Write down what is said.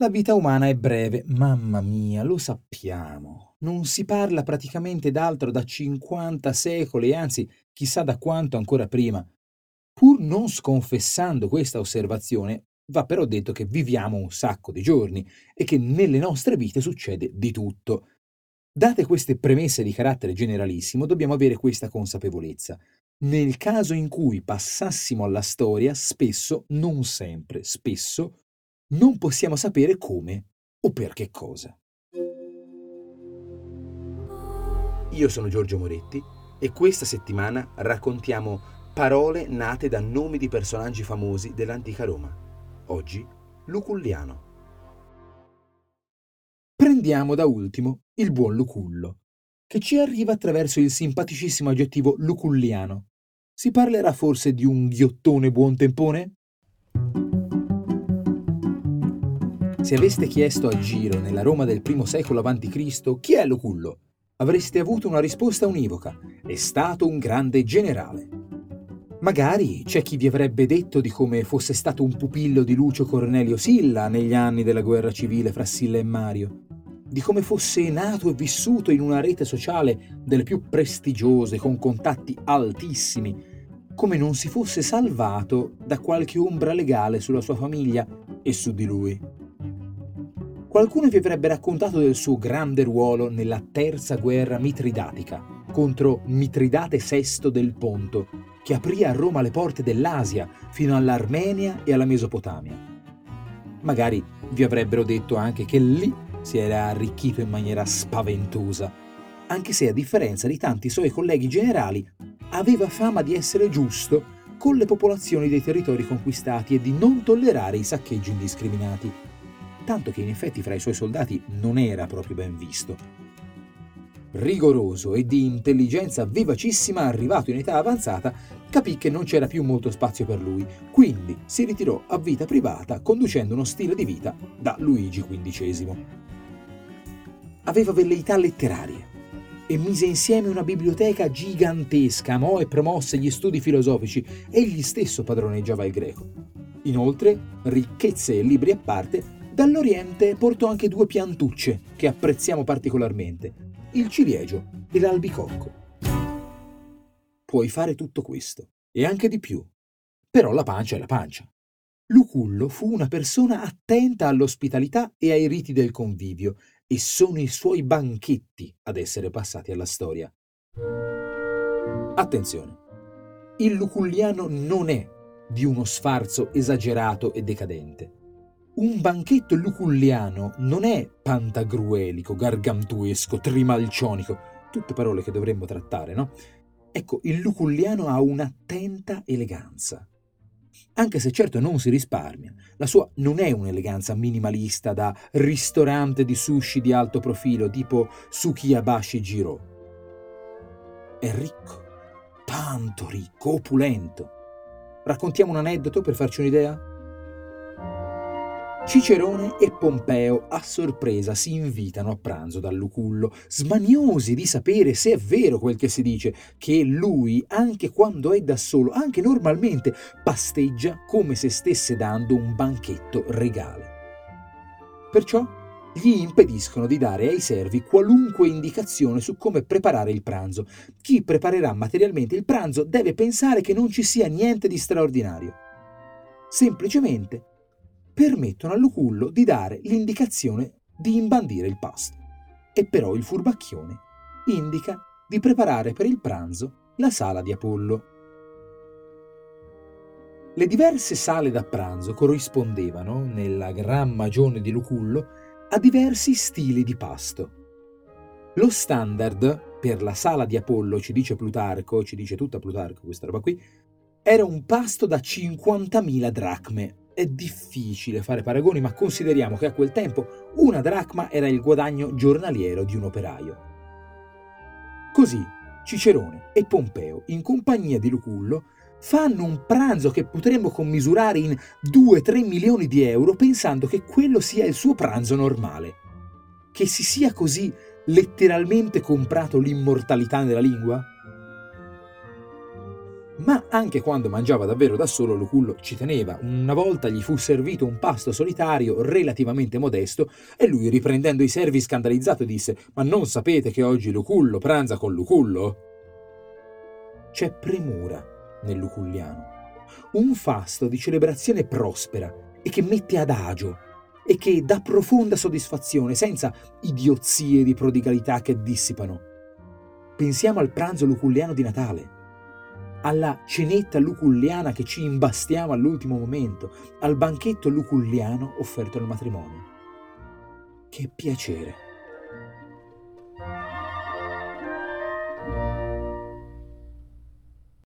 La vita umana è breve, mamma mia, lo sappiamo. Non si parla praticamente d'altro da 50 secoli, anzi chissà da quanto ancora prima. Pur non sconfessando questa osservazione, va però detto che viviamo un sacco di giorni e che nelle nostre vite succede di tutto. Date queste premesse di carattere generalissimo, dobbiamo avere questa consapevolezza. Nel caso in cui passassimo alla storia, spesso, non sempre, spesso, non possiamo sapere come o per che cosa. Io sono Giorgio Moretti e questa settimana raccontiamo parole nate da nomi di personaggi famosi dell'antica Roma. Oggi Luculliano. Prendiamo da ultimo il buon Lucullo, che ci arriva attraverso il simpaticissimo aggettivo luculliano. Si parlerà forse di un ghiottone buon tempone? Se aveste chiesto a giro nella Roma del primo secolo a.C. chi è Lucullo, avreste avuto una risposta univoca. È stato un grande generale. Magari c'è chi vi avrebbe detto di come fosse stato un pupillo di Lucio Cornelio Silla negli anni della guerra civile fra Silla e Mario, di come fosse nato e vissuto in una rete sociale delle più prestigiose, con contatti altissimi, come non si fosse salvato da qualche ombra legale sulla sua famiglia e su di lui. Qualcuno vi avrebbe raccontato del suo grande ruolo nella terza guerra mitridatica contro Mitridate VI del Ponto, che aprì a Roma le porte dell'Asia fino all'Armenia e alla Mesopotamia. Magari vi avrebbero detto anche che lì si era arricchito in maniera spaventosa, anche se a differenza di tanti suoi colleghi generali aveva fama di essere giusto con le popolazioni dei territori conquistati e di non tollerare i saccheggi indiscriminati tanto che in effetti fra i suoi soldati non era proprio ben visto. Rigoroso e di intelligenza vivacissima, arrivato in età avanzata, capì che non c'era più molto spazio per lui, quindi si ritirò a vita privata conducendo uno stile di vita da Luigi XV. Aveva velleità letterarie e mise insieme una biblioteca gigantesca, amò e promosse gli studi filosofici, egli stesso padroneggiava il greco. Inoltre, ricchezze e libri a parte, Dall'Oriente portò anche due piantucce che apprezziamo particolarmente, il ciliegio e l'albicocco. Puoi fare tutto questo, e anche di più. Però la pancia è la pancia. Lucullo fu una persona attenta all'ospitalità e ai riti del convivio, e sono i suoi banchetti ad essere passati alla storia. Attenzione, il luculliano non è di uno sfarzo esagerato e decadente un banchetto luculliano non è pantagruelico, gargantuesco, trimalcionico, tutte parole che dovremmo trattare, no? Ecco, il luculliano ha un'attenta eleganza. Anche se certo non si risparmia, la sua non è un'eleganza minimalista da ristorante di sushi di alto profilo tipo Sukiyabashi Jiro. È ricco, tanto ricco, opulento. Raccontiamo un aneddoto per farci un'idea? Cicerone e Pompeo a sorpresa si invitano a pranzo dal Lucullo, smaniosi di sapere se è vero quel che si dice, che lui, anche quando è da solo, anche normalmente, pasteggia come se stesse dando un banchetto regale. Perciò gli impediscono di dare ai servi qualunque indicazione su come preparare il pranzo. Chi preparerà materialmente il pranzo deve pensare che non ci sia niente di straordinario. Semplicemente permettono al lucullo di dare l'indicazione di imbandire il pasto. E però il furbacchione indica di preparare per il pranzo la sala di Apollo. Le diverse sale da pranzo corrispondevano, nella gran magione di Lucullo, a diversi stili di pasto. Lo standard per la sala di Apollo, ci dice Plutarco, ci dice tutta Plutarco questa roba qui, era un pasto da 50.000 dracme, è difficile fare paragoni, ma consideriamo che a quel tempo una dracma era il guadagno giornaliero di un operaio. Così Cicerone e Pompeo, in compagnia di Lucullo, fanno un pranzo che potremmo commisurare in 2-3 milioni di euro pensando che quello sia il suo pranzo normale. Che si sia così letteralmente comprato l'immortalità nella lingua? Ma anche quando mangiava davvero da solo, Lucullo ci teneva. Una volta gli fu servito un pasto solitario relativamente modesto e lui, riprendendo i servi scandalizzato, disse: Ma non sapete che oggi Lucullo pranza con Lucullo? C'è premura nel luculliano, un fasto di celebrazione prospera e che mette ad agio e che dà profonda soddisfazione, senza idiozie di prodigalità che dissipano. Pensiamo al pranzo luculliano di Natale alla cenetta luculliana che ci imbastiamo all'ultimo momento, al banchetto luculliano offerto al matrimonio. Che piacere!